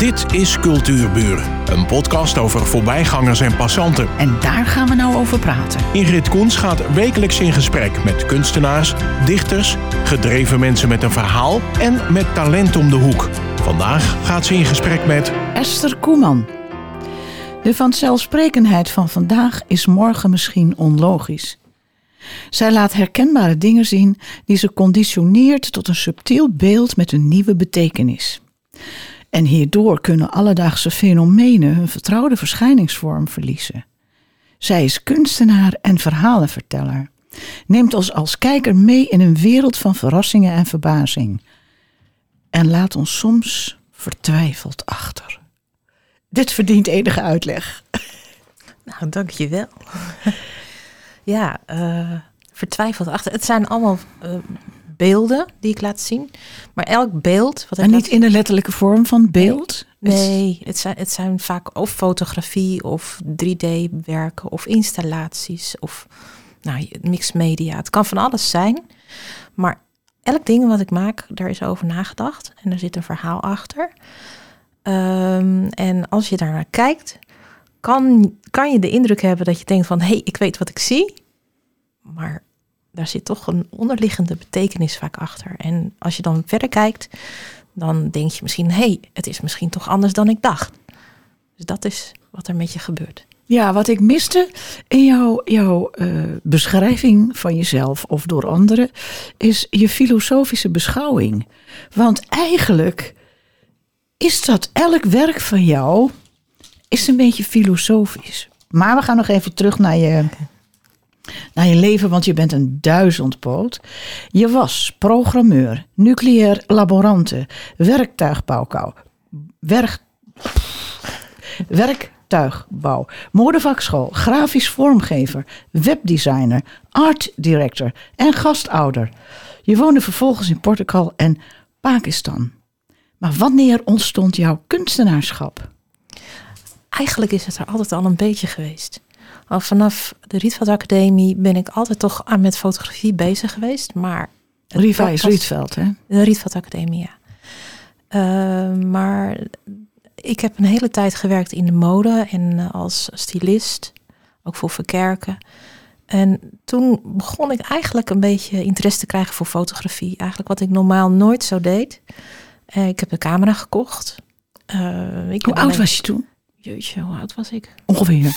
Dit is Cultuurburen, een podcast over voorbijgangers en passanten. En daar gaan we nou over praten. Ingrid Koens gaat wekelijks in gesprek met kunstenaars, dichters, gedreven mensen met een verhaal en met talent om de hoek. Vandaag gaat ze in gesprek met Esther Koeman. De vanzelfsprekendheid van vandaag is morgen misschien onlogisch. Zij laat herkenbare dingen zien die ze conditioneert tot een subtiel beeld met een nieuwe betekenis. En hierdoor kunnen alledaagse fenomenen hun vertrouwde verschijningsvorm verliezen. Zij is kunstenaar en verhalenverteller. Neemt ons als kijker mee in een wereld van verrassingen en verbazing. En laat ons soms vertwijfeld achter. Dit verdient enige uitleg. Nou, dankjewel. ja, uh, vertwijfeld achter. Het zijn allemaal uh, beelden die ik laat zien. Maar elk beeld. Wat en niet in de letterlijke vorm van beeld? Nee, het, zijn, het zijn vaak of fotografie of 3D-werken of installaties of nou, mixed media. Het kan van alles zijn. Maar elk ding wat ik maak, daar is over nagedacht. En er zit een verhaal achter. Um, en als je daar naar kijkt, kan, kan je de indruk hebben dat je denkt van... hé, hey, ik weet wat ik zie. Maar daar zit toch een onderliggende betekenis vaak achter. En als je dan verder kijkt, dan denk je misschien, hé, hey, het is misschien toch anders dan ik dacht. Dus dat is wat er met je gebeurt. Ja, wat ik miste in jouw, jouw uh, beschrijving van jezelf of door anderen, is je filosofische beschouwing. Want eigenlijk is dat elk werk van jou is een beetje filosofisch. Maar we gaan nog even terug naar je naar je leven, want je bent een duizendpoot. Je was programmeur, nucleair laborante, werktuigbouwkou, werk, werktuigbouw, modevakschool, grafisch vormgever, webdesigner, art director en gastouder. Je woonde vervolgens in Portugal en Pakistan. Maar wanneer ontstond jouw kunstenaarschap? Eigenlijk is het er altijd al een beetje geweest. Al vanaf de Rietveld Academie ben ik altijd toch aan met fotografie bezig geweest. Maar Riva is Rietveld, hè? De Rietveld Academie, ja. Uh, maar ik heb een hele tijd gewerkt in de mode en uh, als stylist, ook voor verkerken. En toen begon ik eigenlijk een beetje interesse te krijgen voor fotografie. Eigenlijk wat ik normaal nooit zo deed. Uh, ik heb een camera gekocht. Ik hoe oud was je toen? Jeetje, hoe oud was ik? Ongeveer.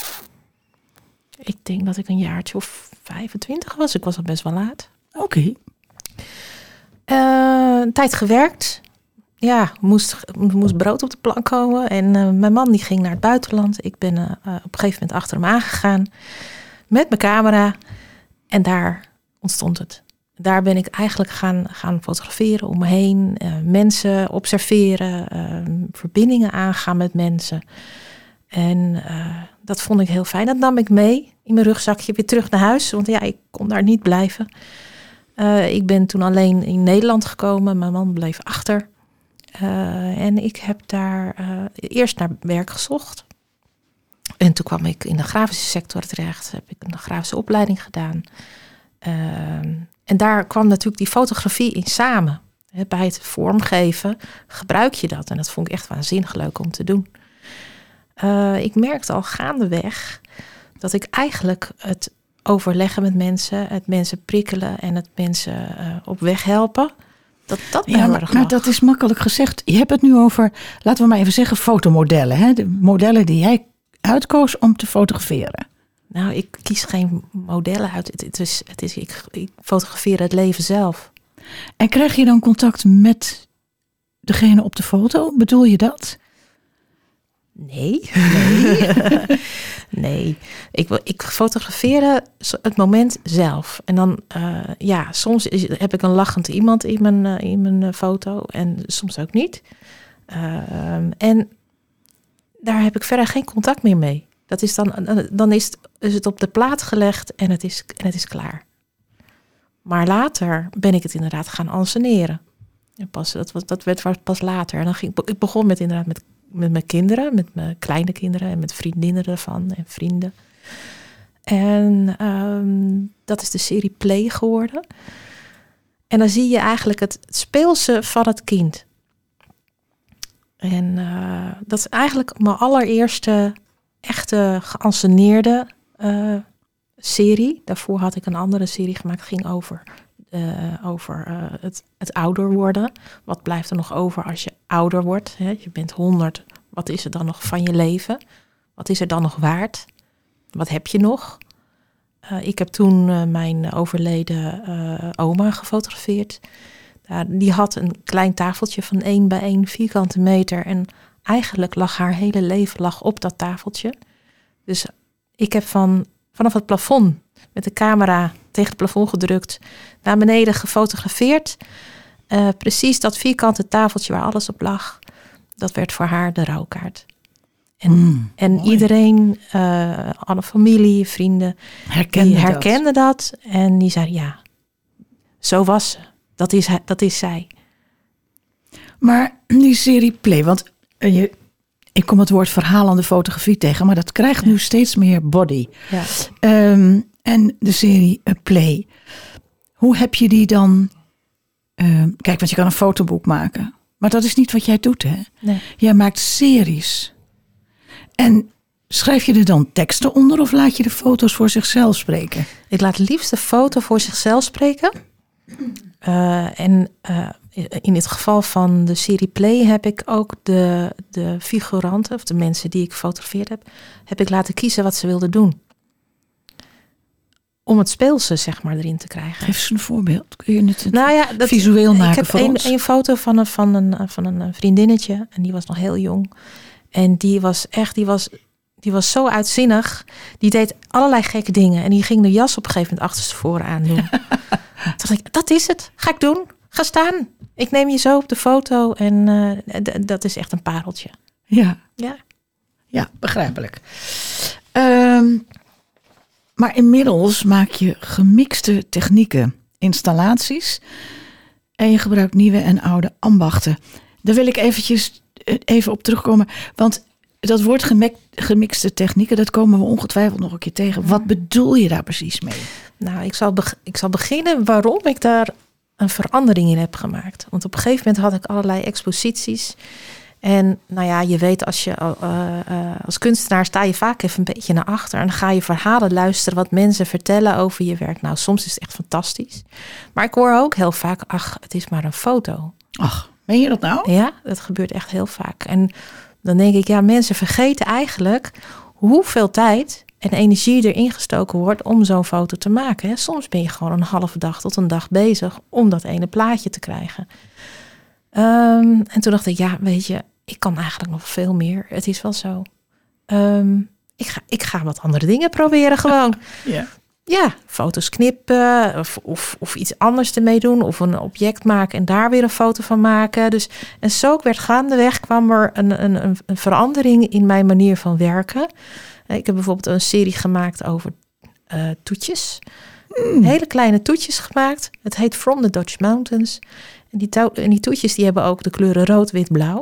Ik denk dat ik een jaartje of 25 was. Ik was al best wel laat. Oké. Okay. Uh, een tijd gewerkt. Ja, moest, moest brood op de plank komen. En uh, mijn man die ging naar het buitenland. Ik ben uh, op een gegeven moment achter hem aangegaan. Met mijn camera. En daar ontstond het. Daar ben ik eigenlijk gaan, gaan fotograferen om me heen. mensen observeren. verbindingen aangaan met mensen. En dat vond ik heel fijn. Dat nam ik mee in mijn rugzakje weer terug naar huis. Want ja, ik kon daar niet blijven. Uh, ik ben toen alleen in Nederland gekomen. Mijn man bleef achter. Uh, en ik heb daar uh, eerst naar werk gezocht. En toen kwam ik in de grafische sector terecht. Heb ik een grafische opleiding gedaan. en daar kwam natuurlijk die fotografie in samen. bij het vormgeven gebruik je dat. En dat vond ik echt waanzinnig leuk om te doen. Ik merkte al gaandeweg dat ik eigenlijk het overleggen met mensen, het mensen prikkelen en het mensen uh, op weg helpen. Dat dat ja, maar, maar dat is makkelijk gezegd. Je hebt het nu over, laten we maar even zeggen, fotomodellen. Hè? De modellen die jij uitkoos om te fotograferen. Nou, ik kies geen modellen uit. Het, het is, het is, ik, ik fotografeer het leven zelf. En krijg je dan contact met degene op de foto? Bedoel je dat? Nee. Nee. nee. Ik, ik fotografeer het moment zelf. En dan, uh, ja, soms is, heb ik een lachend iemand in mijn, uh, in mijn uh, foto en soms ook niet. Ehm, en daar heb ik verder geen contact meer mee. Dat is dan, dan is, het, is het op de plaat gelegd en het is, en het is klaar. Maar later ben ik het inderdaad gaan anseneren. En pas, dat, dat werd pas later. En dan ging, ik begon met inderdaad met met mijn kinderen, met mijn kleine kinderen en met vriendinnen ervan en vrienden. En um, dat is de serie Play geworden. En dan zie je eigenlijk het, speelse van het kind. En uh, dat is eigenlijk mijn allereerste echte geanceneerde eh, serie. Daarvoor had ik een andere serie gemaakt, ging over, eh, over eh, het, het ouder worden. Wat blijft er nog over als je ouder wordt? Hè? Je bent 100, wat is er dan nog van je leven? Wat is er dan nog waard? Wat heb je nog? Eh, ik heb toen mijn overleden oma gefotografeerd. Die had een klein tafeltje van 1 bij 1 vierkante meter. En eigenlijk lag haar hele leven lag op dat tafeltje. Dus ik heb van, vanaf het plafond met de camera tegen het plafond gedrukt, naar beneden gefotografeerd. Eh, precies dat vierkante tafeltje waar alles op lag, dat werd voor haar de rouwkaart. En, Mm, en mooi. iedereen, eh, alle familie, vrienden, herkende die dat. herkende dat. En die zei, ja, zo was ze. Dat is, dat is zij. Maar die serie Play, want eh, je, ik kom het woord verhalende fotografie tegen, maar dat krijgt nu steeds meer body. Ja. Ehm, en de serie eh, Play, hoe heb je die dan? ehm, kijk, want je kan een fotoboek maken, maar dat is niet wat jij doet, hè? Nee. Jij maakt series. En schrijf je er dan teksten onder of laat je de foto's voor zichzelf spreken? Ik laat liefst de foto voor zichzelf spreken. Eh, en eh, in het geval van de serie Play heb ik ook de, de figuranten, of de mensen die ik gefotografeerd heb, heb ik laten kiezen wat ze wilden doen. Om het speelse, zeg maar, erin te krijgen. Geef eens een voorbeeld. Kun je het Nou ja, dat, visueel maken ik heb voor een, ons? een foto van een, van, een, van een vriendinnetje. En die was nog heel jong. En die was echt, die was, die was zo uitzinnig. Die deed allerlei gekke dingen. En die ging de jas op een gegeven moment achterstevoren aandoen. Toen dacht ik, dat is het. Ga ik doen. Ga staan. Ik neem je zo op de foto. En eh, dat is echt een pareltje. Ja. Ja. Ja, begrijpelijk. Ehm, maar inmiddels maak je gemixte technieken, installaties en je gebruikt nieuwe en oude ambachten. Daar wil ik eventjes eh, even op terugkomen, want dat woord gemixte technieken, dat komen we ongetwijfeld nog een keer tegen. Wat bedoel je daar precies mee? Nou, ik zal, ik zal beginnen waarom ik daar een verandering in heb gemaakt. Want op een gegeven moment had ik allerlei exposities. En nou ja, je weet als je eh, eh, als kunstenaar sta je vaak even een beetje naar achter. En dan ga je verhalen luisteren wat mensen vertellen over je werk. Nou, soms is het echt fantastisch. Maar ik hoor ook heel vaak, ach, het is maar een foto. Ach, meen je dat nou? Ja, dat gebeurt echt heel vaak. En dan denk ik, ja, mensen vergeten eigenlijk hoeveel tijd en energie erin gestoken wordt om zo'n foto te maken. hè. Soms ben je gewoon een halve dag tot een dag bezig om dat ene plaatje te krijgen. Ehm, en toen dacht ik, ja, weet je, ik kan eigenlijk nog veel meer. Het is wel zo. Ehm, ik, ga, ik ga wat andere dingen proberen gewoon. Ja. Ja, foto's knippen of, of, of iets anders ermee doen. Of een object maken en daar weer een foto van maken. Dus, en zo werd gaandeweg kwam er een, een, een- verandering in mijn manier van werken. Ik heb bijvoorbeeld een serie gemaakt over eh, toetjes. Hele kleine toetjes gemaakt. Het heet From the Dutch Mountains. En die, en die toetjes die hebben ook de kleuren rood, wit, blauw.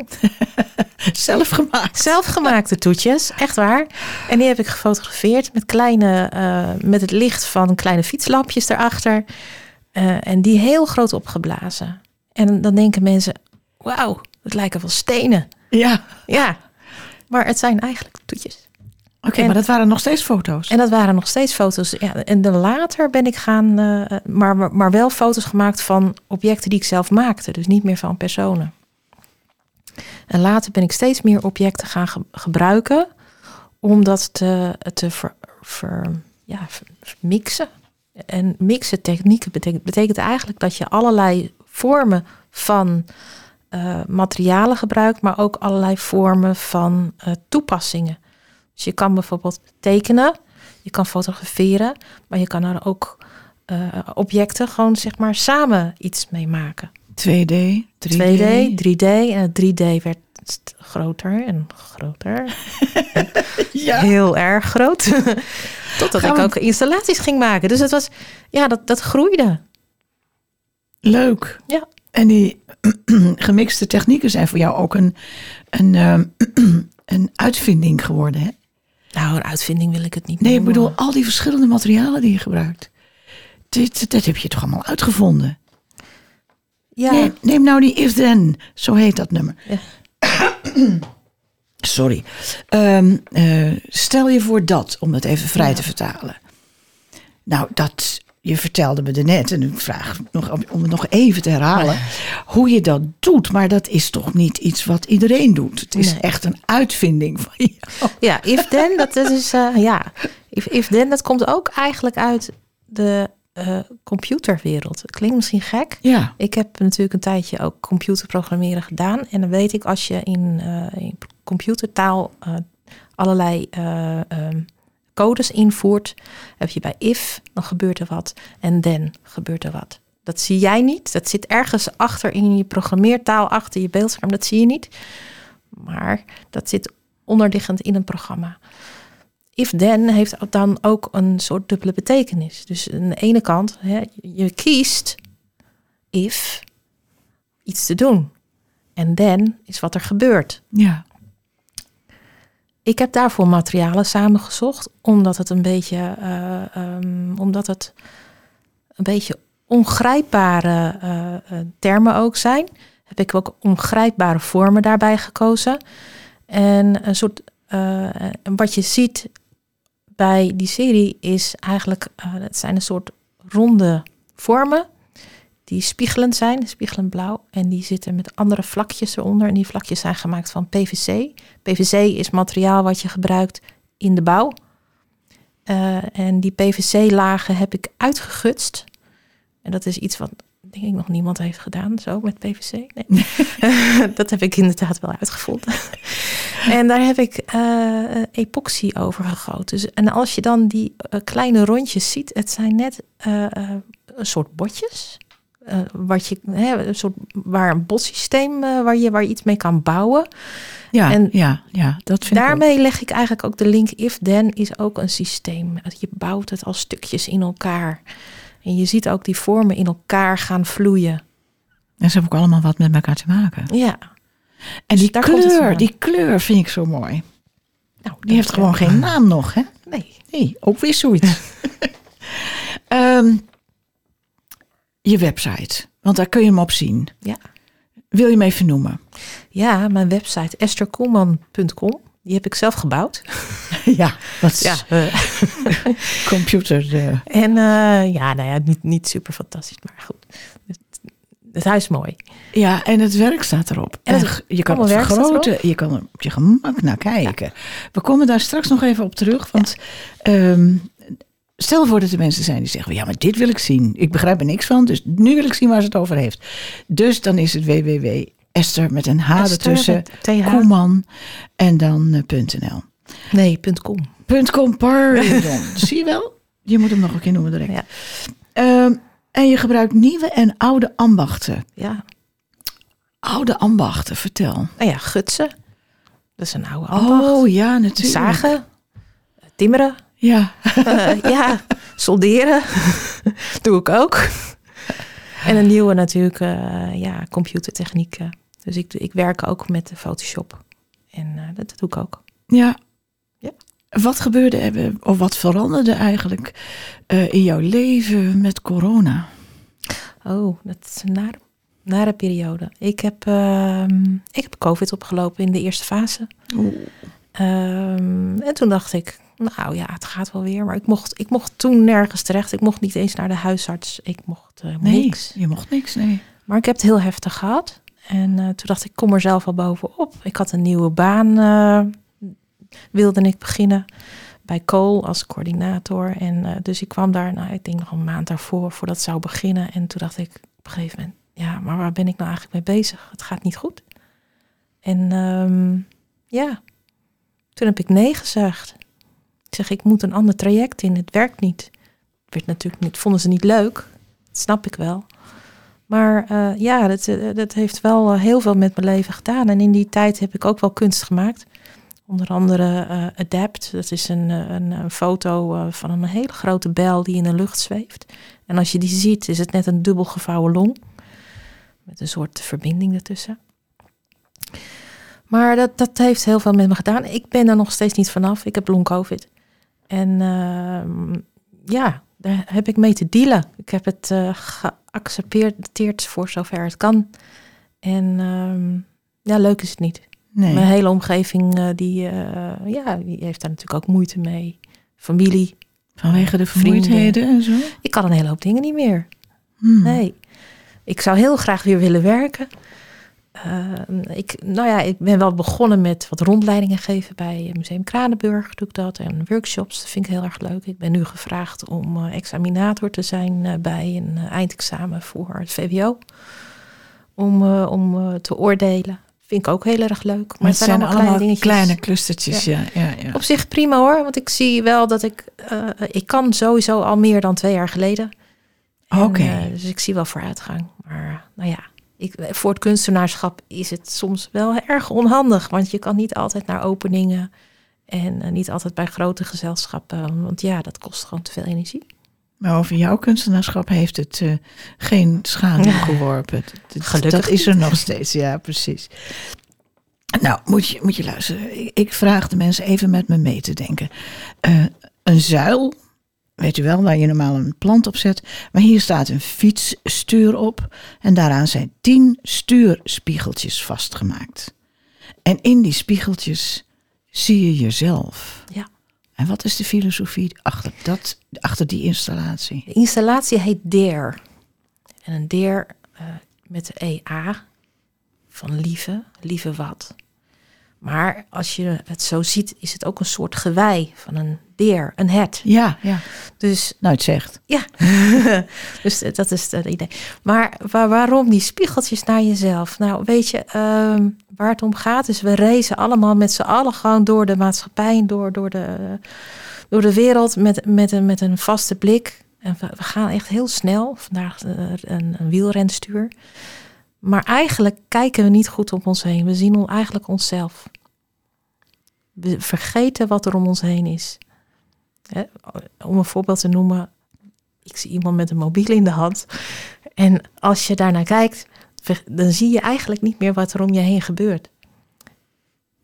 Zelf gemaakt. Zelfgemaakte toetjes, echt waar. En die heb ik gefotografeerd met, kleine, eh, met het licht van kleine fietslampjes erachter. Eh, en die heel groot opgeblazen. En dan denken mensen, wauw, het lijken wel stenen. Ja. Ja, maar het zijn eigenlijk toetjes. Oké, maar dat waren nog steeds foto's. En dat waren nog steeds foto's. Ja, en dan later ben ik gaan, eh, maar, maar- maar wel foto's gemaakt van objecten die ik zelf maakte. Dus niet meer van personen. En later ben ik steeds meer objecten gaan ge- gebruiken om dat te, te ver, ver- ja, mixen. En mixen technieken betekent, betekent eigenlijk dat je allerlei vormen van eh, materialen gebruikt, maar ook allerlei vormen van eh, toepassingen. Dus je kan bijvoorbeeld tekenen, je kan fotograferen, maar je kan er ook eh, objecten gewoon zeg maar samen iets mee maken. 2D, 3D. 2D, 3D en het 3D werd groter en groter. Ja. Heel erg groot. Totdat Gaan ik ook installaties ging maken. Dus het was, ja, dat, dat groeide. Leuk. Ja. En die gemixte technieken zijn voor jou ook een, een, ehm, een uitvinding geworden, hè? Nou, een uitvinding wil ik het niet Nee, ik bedoel, al die verschillende materialen die je gebruikt. Dit, dat heb je toch allemaal uitgevonden? Ja, Neem, neem nou die If Then, zo heet dat nummer. Ja. Sorry. Ehm, eh, stel je voor dat, om het even vrij te vertalen. Nou, dat, je vertelde me er net, en ik vraag nog, om het nog even te herhalen, hoe je dat doet. Maar dat is toch niet iets wat iedereen doet. Het is Nee. echt een uitvinding van jou. Ja, if then, dat is uh, ja. If, if then, dat komt ook eigenlijk uit de uh, computerwereld. Klinkt misschien gek. Ja. Ik heb natuurlijk een tijdje ook computerprogrammeren gedaan. En dan weet ik als je in, uh, in computertaal allerlei um, codes invoert, heb je bij if, dan gebeurt er wat. En then gebeurt er wat. Dat zie jij niet. Dat zit ergens achter in je programmeertaal, achter je beeldscherm. Dat zie je niet. Maar dat zit onderliggend in een programma. If then heeft dan ook een soort dubbele betekenis. Dus aan de ene kant, hè, je kiest if iets te doen. En then is wat er gebeurt. Ja. Ik heb daarvoor materialen samengezocht, omdat het een beetje, uh, um, omdat het een beetje ongrijpbare uh, termen ook zijn. Heb ik ook ongrijpbare vormen daarbij gekozen. En een soort, wat je ziet bij die serie is eigenlijk, het zijn een soort ronde vormen die spiegelend zijn, spiegelend blauw. En die zitten met andere vlakjes eronder. En die vlakjes zijn gemaakt van PVC. PVC is materiaal wat je gebruikt in de bouw. Uh, en die PVC-lagen heb ik uitgegutst. En dat is iets wat denk ik nog niemand heeft gedaan, zo met PVC. Nee. dat heb ik inderdaad wel uitgevonden. en daar heb ik uh, epoxy over gegoten. Dus, en als je dan die uh, kleine rondjes ziet, het zijn net een soort botjes. Uh, wat je, hè, een soort, waar een botsysteem uh, waar, je, waar je iets mee kan bouwen. Ja, en ja, ja dat vind daarmee ik leg ik eigenlijk ook de link if then is ook een systeem. Je bouwt het als stukjes in elkaar. En je ziet ook die vormen in elkaar gaan vloeien. En ze hebben ook allemaal wat met elkaar te maken. Ja. En die komt het kleur, die kleur vind ik zo mooi. Nou, Die heeft gewoon geen naam nog, hè? Nee. Nee, ook weer zoiets. um, je website, want daar kun je hem op zien. Ja. Wil je hem even noemen? Ja, mijn website estherkoelman.com. Die heb ik zelf gebouwd. ja, dat is ja, uh, computer. Uh. En uh, ja, nou ja, niet, niet super fantastisch, maar goed. Het, het huis is mooi. Ja, en het werk staat erop. En het, je kan het vergroten, je kan er op je gemak naar kijken. Ja. We komen daar straks nog even op terug, want ja. um, stel voor dat er mensen zijn die zeggen, ja, maar dit wil ik zien. Ik begrijp er niks van, dus nu wil ik zien waar ze het over heeft. Dus dan is het www. Esther met een H ertussen, Koeman en dan uh, .nl. Nee, .com. .com, pardon. Zie je wel? Je moet hem nog een keer noemen direct. Ja. Um, en je gebruikt nieuwe en oude ambachten. Ja. Oude ambachten, vertel. Nou ja, gutsen. Dat is een oude ambacht. Oh ja, natuurlijk. Zagen. Timmeren. Ja. Uh, ja, solderen. Doe ik ook. En een nieuwe natuurlijk, uh, ja, computertechniek. Dus ik, ik werk ook met Photoshop. En uh, dat, dat, doe ik ook. Ja. ja. Wat gebeurde, of wat veranderde eigenlijk in jouw leven met corona? Oh, dat is een nare, nare periode. Ik heb, uh, ik heb COVID opgelopen in de eerste fase. Um, en toen dacht ik, nou ja, het gaat wel weer. Maar ik mocht, ik mocht toen nergens terecht. Ik mocht niet eens naar de huisarts. Ik mocht uh, nee, niks. je mocht niks, nee. Maar ik heb het heel heftig gehad. En uh, toen dacht ik, kom er zelf al bovenop. Ik had een nieuwe baan, uh, wilde ik beginnen bij Kool als coördinator. En uh, dus ik kwam daar, nou, ik denk nog een maand daarvoor, voordat het zou beginnen. En toen dacht ik op een gegeven moment, ja, maar waar ben ik nou eigenlijk mee bezig? Het gaat niet goed. En um, ja, toen heb ik nee gezegd. Ik zeg, ik moet een ander traject in, het werkt niet. Werd natuurlijk niet, vonden ze niet leuk, dat snap ik wel. Maar uh, ja, dat, dat heeft wel heel veel met mijn leven gedaan. En in die tijd heb ik ook wel kunst gemaakt. Onder andere uh, Adapt. Dat is een, een, foto van een hele grote bel die in de lucht zweeft. En als je die ziet, is het net een dubbel gevouwen long. Met een soort verbinding ertussen. Maar dat, dat heeft heel veel met me gedaan. Ik ben er nog steeds niet vanaf. Ik heb long covid. En uh, ja, daar heb ik mee te dealen. Ik heb het uh, geaccepteerd voor zover het kan. En um, ja, leuk is het niet. Nee. Mijn hele omgeving uh, die, uh, ja, die heeft daar natuurlijk ook moeite mee. Familie. Vanwege de vermoeidheden en zo? Ik kan een hele hoop dingen niet meer. Hmm. Nee. Ik zou heel graag weer willen werken. Uh, ik, nou ja, ik ben wel begonnen met wat rondleidingen geven bij Museum Kranenburg. Doe ik dat en workshops. Dat vind ik heel erg leuk. Ik ben nu gevraagd om uh, examinator te zijn uh, bij een eindexamen voor het VWO. Om, om te oordelen. Vind ik ook heel erg leuk. Maar, Maar het zijn, allemaal, kleine allemaal kleine clustertjes, ja. ja, ja, Op zich prima hoor, want ik zie wel dat ik... eh, ik kan sowieso al meer dan twee jaar geleden. En, Oké. eh, dus ik zie wel vooruitgang. Maar nou ja, ik, voor het kunstenaarschap is het soms wel erg onhandig. Want je kan niet altijd naar openingen. En eh, niet altijd bij grote gezelschappen. Want ja, dat kost gewoon te veel energie. Maar over jouw kunstenaarschap heeft het eh, geen schaduw geworpen. Dat- Gelukkig Dat is er nog steeds, ja, precies. Nou, moet je, moet je luisteren. Ik, ik vraag de mensen even met me mee te denken. Eh, een zuil, weet u wel, waar je normaal een plant op zet. Maar hier staat een fietsstuur op. En daaraan zijn tien stuurspiegeltjes vastgemaakt. En in die spiegeltjes zie je jezelf. Ja. En wat is de filosofie achter, dat, achter die installatie? De installatie heet DARE. En een DARE eh, met de EA van lieve, lieve wat. Maar als je het zo ziet, is het ook een soort gewei van een deer, een hert. Ja, ja. Dus Nou, het zegt. ja, dus dat is het idee. Maar waar, waarom die spiegeltjes naar jezelf? Nou, weet je, ehm, waar het om gaat is, we racen allemaal met z'n allen gewoon door de maatschappij, door, door, de, door de wereld met, met, een, met een vaste blik. En we, we gaan echt heel snel. Vandaag eh, een, een wielrenstuur. Maar eigenlijk kijken we niet goed om ons heen. We zien eigenlijk onszelf. We vergeten wat er om ons heen is. Om een voorbeeld te noemen, ik zie iemand met een mobiel in de hand. En als je daarnaar kijkt, dan zie je eigenlijk niet meer wat er om je heen gebeurt.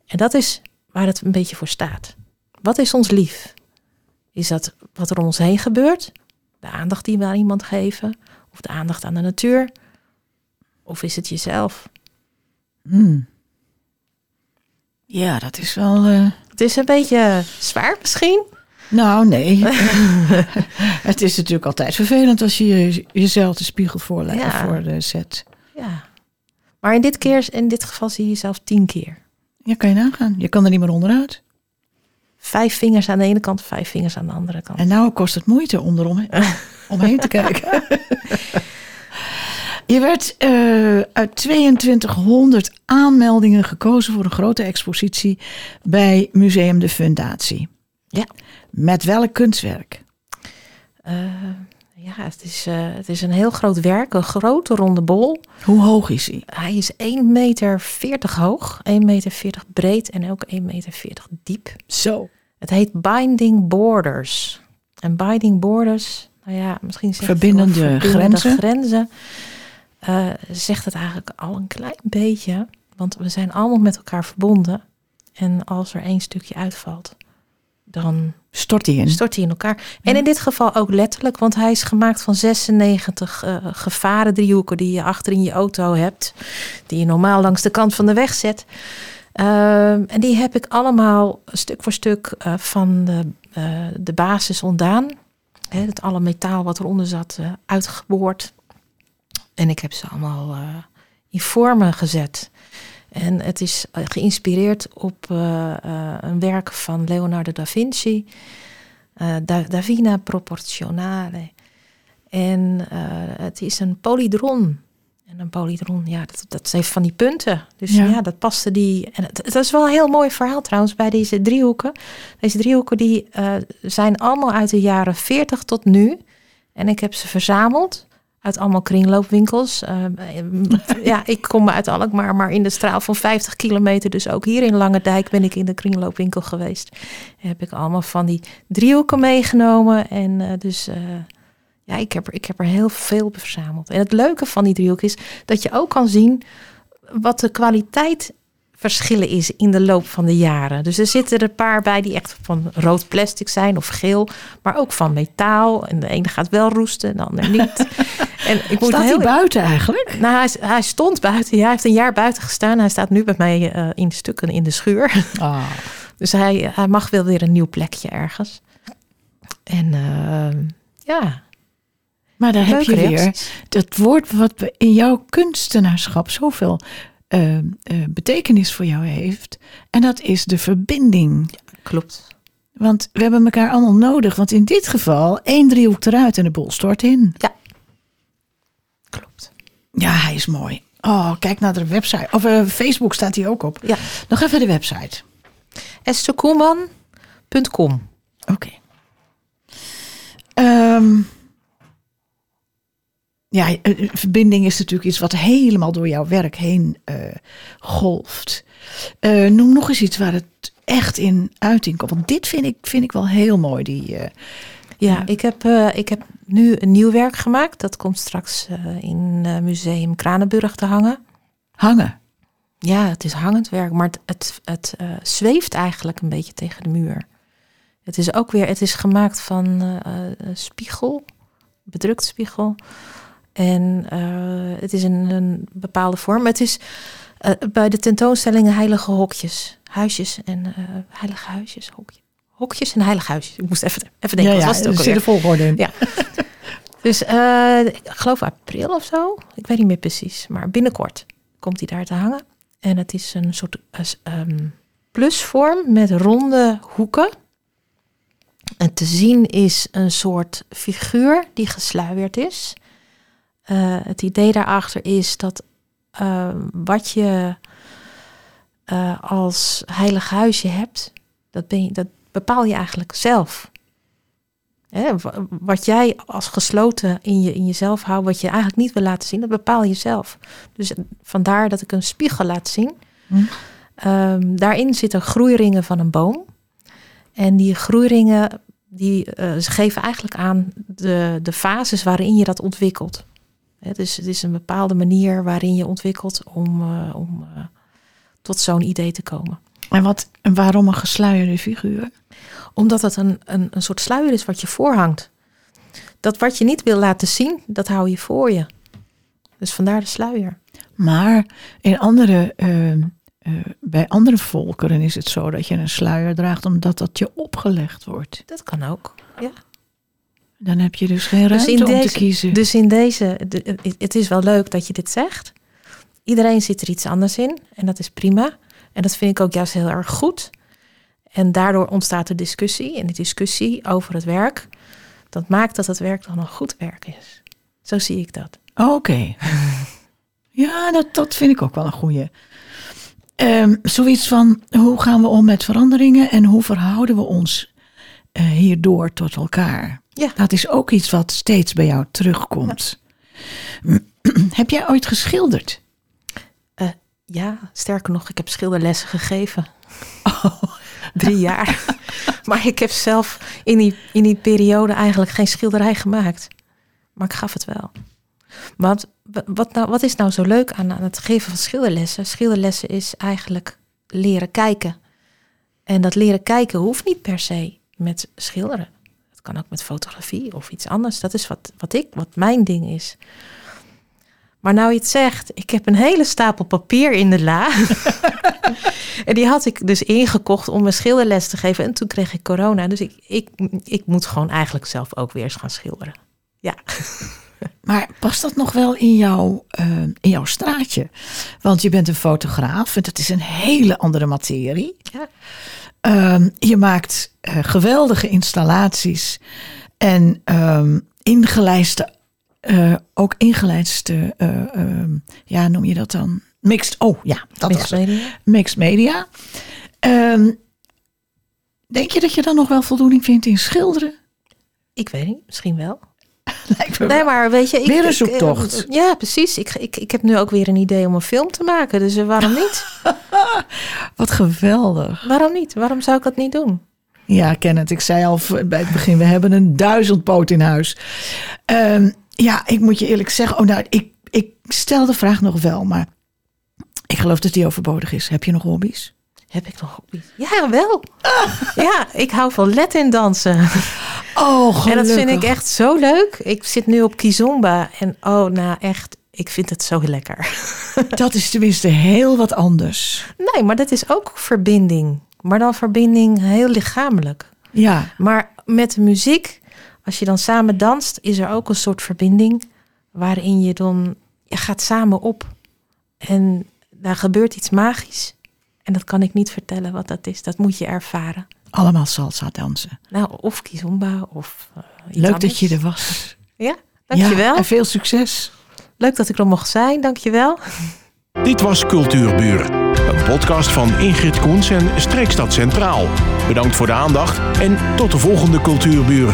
En dat is waar het een beetje voor staat. Wat is ons lief? Is dat wat er om ons heen gebeurt? De aandacht die we aan iemand geven? Of de aandacht aan de natuur? Of is het jezelf? Hmm. Ja, dat is wel. eh, Het is een beetje zwaar misschien. Nou, nee. het is natuurlijk altijd vervelend als je je- jezelf de spiegel voor, Ja. voor eh, zet. Ja. Maar in dit, keer, in dit geval zie je jezelf tien keer. Ja, kan je nagaan. Je kan er niet meer onderuit. Vijf vingers aan de ene kant, vijf vingers aan de andere kant. En nou kost het moeite om erom omheen te kijken. Je werd eh, uit 2200 aanmeldingen gekozen voor een grote expositie bij Museum de Fundatie. Ja. Met welk kunstwerk? Eh, ja, het is, eh, het is een heel groot werk, een grote ronde bol. Hoe hoog is hij? Hij is 1,40 meter hoog, 1,40 meter breed en ook 1,40 meter diep. Zo. Het heet Binding Borders. En Binding Borders, nou ja, misschien Verbindende grenzen. grenzen. Eh, zegt het eigenlijk al een klein beetje, want we zijn allemaal met elkaar verbonden. En als er één stukje uitvalt, dan Stort hij in? stort hij in elkaar. En in dit geval ook letterlijk, want hij is gemaakt van 96 eh gevaren driehoeken die je achter in je auto hebt, die je normaal langs de kant van de weg zet. Ehm, en die heb ik allemaal stuk voor stuk eh, van de, de basis ontdaan. Hè, het alle metaal wat eronder zat uitgeboord. En ik heb ze allemaal eh, in vormen gezet. En het is eh, geïnspireerd op eh, een werk van Leonardo da Vinci, da, Davina Proportionale. En het is een polydron. En een polydron, ja, dat, dat heeft van die punten. Dus Ja. ja, dat paste die. En het, het is wel een heel mooi verhaal trouwens bij deze driehoeken. Deze driehoeken die zijn allemaal uit de jaren 40 tot nu. En ik heb ze verzameld uit allemaal kringloopwinkels. Eh, ja, ik kom uit Alkmaar, maar in de straal van 50 kilometer. Dus ook hier in Langendijk ben ik in de kringloopwinkel geweest. Heb ik allemaal van die driehoeken meegenomen. En eh, dus eh, ja, ik heb, er, ik heb er heel veel verzameld. En het leuke van die driehoek is dat je ook kan zien wat de kwaliteit verschillen is in de loop van de jaren. Dus er zitten er een paar bij die echt van rood plastic zijn of geel, maar ook van metaal. En de ene gaat wel roesten, de ander niet. En ik moet Staat hij heel buiten eigenlijk? Nou, hij, hij stond buiten. Ja, hij heeft een jaar buiten gestaan. Hij staat nu bij mij eh, in stukken in de schuur. Ah. Dus hij, hij mag wel weer een nieuw plekje ergens. En eh, ja, Maar daar heb je weer dat woord wat in jouw kunstenaarschap zoveel eh, eh, betekenis voor jou heeft. En dat is de verbinding. Klopt. Want we hebben elkaar allemaal nodig. Want in dit geval, één driehoek eruit en de bol stort in. Klopt. Ja, hij is mooi. Oh, kijk naar de website. Of eh, Facebook staat hij ook op. Ja. Nog even de website. estherkoelman.com. Oké. Ehm, ja, eh, verbinding is natuurlijk iets wat helemaal door jouw werk heen eh, golft. Noem nog eens iets waar het echt in uiting komt. Want dit vind ik, vind ik wel heel mooi. Die, Ja, ik heb, eh, ik heb nu een nieuw werk gemaakt. Dat komt straks eh, in eh, Museum Kranenburg te hangen. hangen. Ja, het is hangend werk, maar het, het, het zweeft eigenlijk een beetje tegen de muur. Het is ook weer, het is gemaakt van spiegel, bedrukt spiegel. En het is een, een bepaalde vorm. Het is bij de tentoonstellingen heilige hokjes, huisjes en heilige huisjes, hokje. Hokjes en heilige huisjes. Ik moest even, even denken, ja, wat was het ook er alweer? een volgorde in. Ja. Dus eh, ik geloof april of zo. Ik weet niet meer precies. Maar binnenkort komt hij daar te hangen. En het is een soort eh, ehm, plusvorm met ronde hoeken. En te zien is een soort figuur die gesluierd is. Eh, het idee daarachter is dat wat je als heilig huisje hebt, dat, ben je, dat bepaal je eigenlijk zelf. Hè, wa- wat jij als gesloten in, je, in jezelf houdt, wat je eigenlijk niet wil laten zien, dat bepaal je zelf. Dus vandaar dat ik een spiegel laat zien. Hm. Ehm, daarin zitten groeiringen van een boom. En die groeiringen die, eh, ze geven eigenlijk aan de, de fases waarin je dat ontwikkelt. Hè, dus het is een bepaalde manier waarin je ontwikkelt om, eh, om eh, tot zo'n idee te komen. En, wat, en waarom een gesluierde figuur? Omdat het een, een, een soort sluier is wat je voorhangt. Dat wat je niet wil laten zien, dat hou je voor je. Dus vandaar de sluier. Maar in andere, eh, eh, bij andere volkeren is het zo dat je een sluier draagt omdat dat je opgelegd wordt. Dat kan ook. Ja. Dan heb je dus geen Dus ruimte om deze- te kiezen. Dus in deze, de- het- het is wel leuk dat je dit zegt. Iedereen zit er iets anders in en dat is prima. En dat vind ik ook juist heel erg goed. En daardoor ontstaat er discussie. En die discussie over het werk, dat maakt dat het werk dan een goed werk is. Zo zie ik dat. Oké. ja, dat, dat vind ik ook wel een goeie. Ehm, zoiets van, hoe gaan we om met veranderingen en hoe verhouden we ons eh, hierdoor tot elkaar? Ja. Dat is ook iets wat steeds bij jou terugkomt. Heb jij ooit geschilderd? Ja, sterker nog, ik heb schilderlessen gegeven. Drie jaar. maar ik heb zelf in die, in die periode eigenlijk geen schilderij gemaakt. Maar ik gaf het wel. Want wat, nou, wat is nou zo leuk aan, aan het geven van schilderlessen? Schilderlessen is eigenlijk leren kijken. En dat leren kijken hoeft niet per se met schilderen. Het kan ook met fotografie of iets anders. Dat is wat, wat ik, wat mijn ding is. Maar nou je het zegt, ik heb een hele stapel papier in de la. en die had ik dus ingekocht om mijn schilderles te geven. En toen kreeg ik corona. Dus ik, ik, ik moet gewoon eigenlijk zelf ook weer eens gaan schilderen. Ja, Maar past dat nog wel in, jouw eh, in jouw straatje? Want je bent een fotograaf en dat is een hele andere materie. Ja. Ehm, je maakt eh, geweldige installaties en ehm, ingelijste, eh, ook ingelijste, eh, ehm, ja, noem je dat dan? Mixed, oh ja, dat was Mixed het. media. Mixed media. Ehm, denk je dat je dan nog wel voldoening vindt in schilderen? Ik weet niet, misschien wel. Lijkt me Nee, wel. maar weet je... Ik, Weer een zoektocht. ja, precies. Ik, ik, ik heb nu ook weer een idee om een film te maken. Dus eh, waarom niet? Wat geweldig. waarom niet? Waarom zou ik dat niet doen? Ja, Kenneth, ik zei al bij het begin, we hebben een duizendpoot in huis. Ehm, ja, ik moet je eerlijk zeggen, oh nou, ik, ik stel de vraag nog wel, maar ik geloof dat die overbodig is. Heb je nog hobby's? Heb ik nog hobby's? Ja, wel. Ja, ik hou van Latin dansen. Oh, gelukkig. En dat vind ik echt zo leuk. Ik zit nu op Kizomba en oh, nou echt, ik vind het zo lekker. Dat is tenminste heel wat anders. Nee, maar dat is ook verbinding. Maar dan verbinding heel lichamelijk. Ja, Maar met de muziek, als je dan samen danst, is er ook een soort verbinding waarin je dan je gaat samen op. En daar gebeurt iets magisch. En dat kan ik niet vertellen wat dat is. Dat moet je ervaren. allemaal salsa dansen. Nou, of kizomba of uh, iets Leuk anders. dat je er was. Ja, dankjewel. Ja, en veel succes. Leuk dat ik er mocht zijn, dankjewel. Dit was Cultuurbuur, een podcast van Ingrid Koens en Streekstad Centraal. Bedankt voor de aandacht en tot de volgende Cultuurbuur.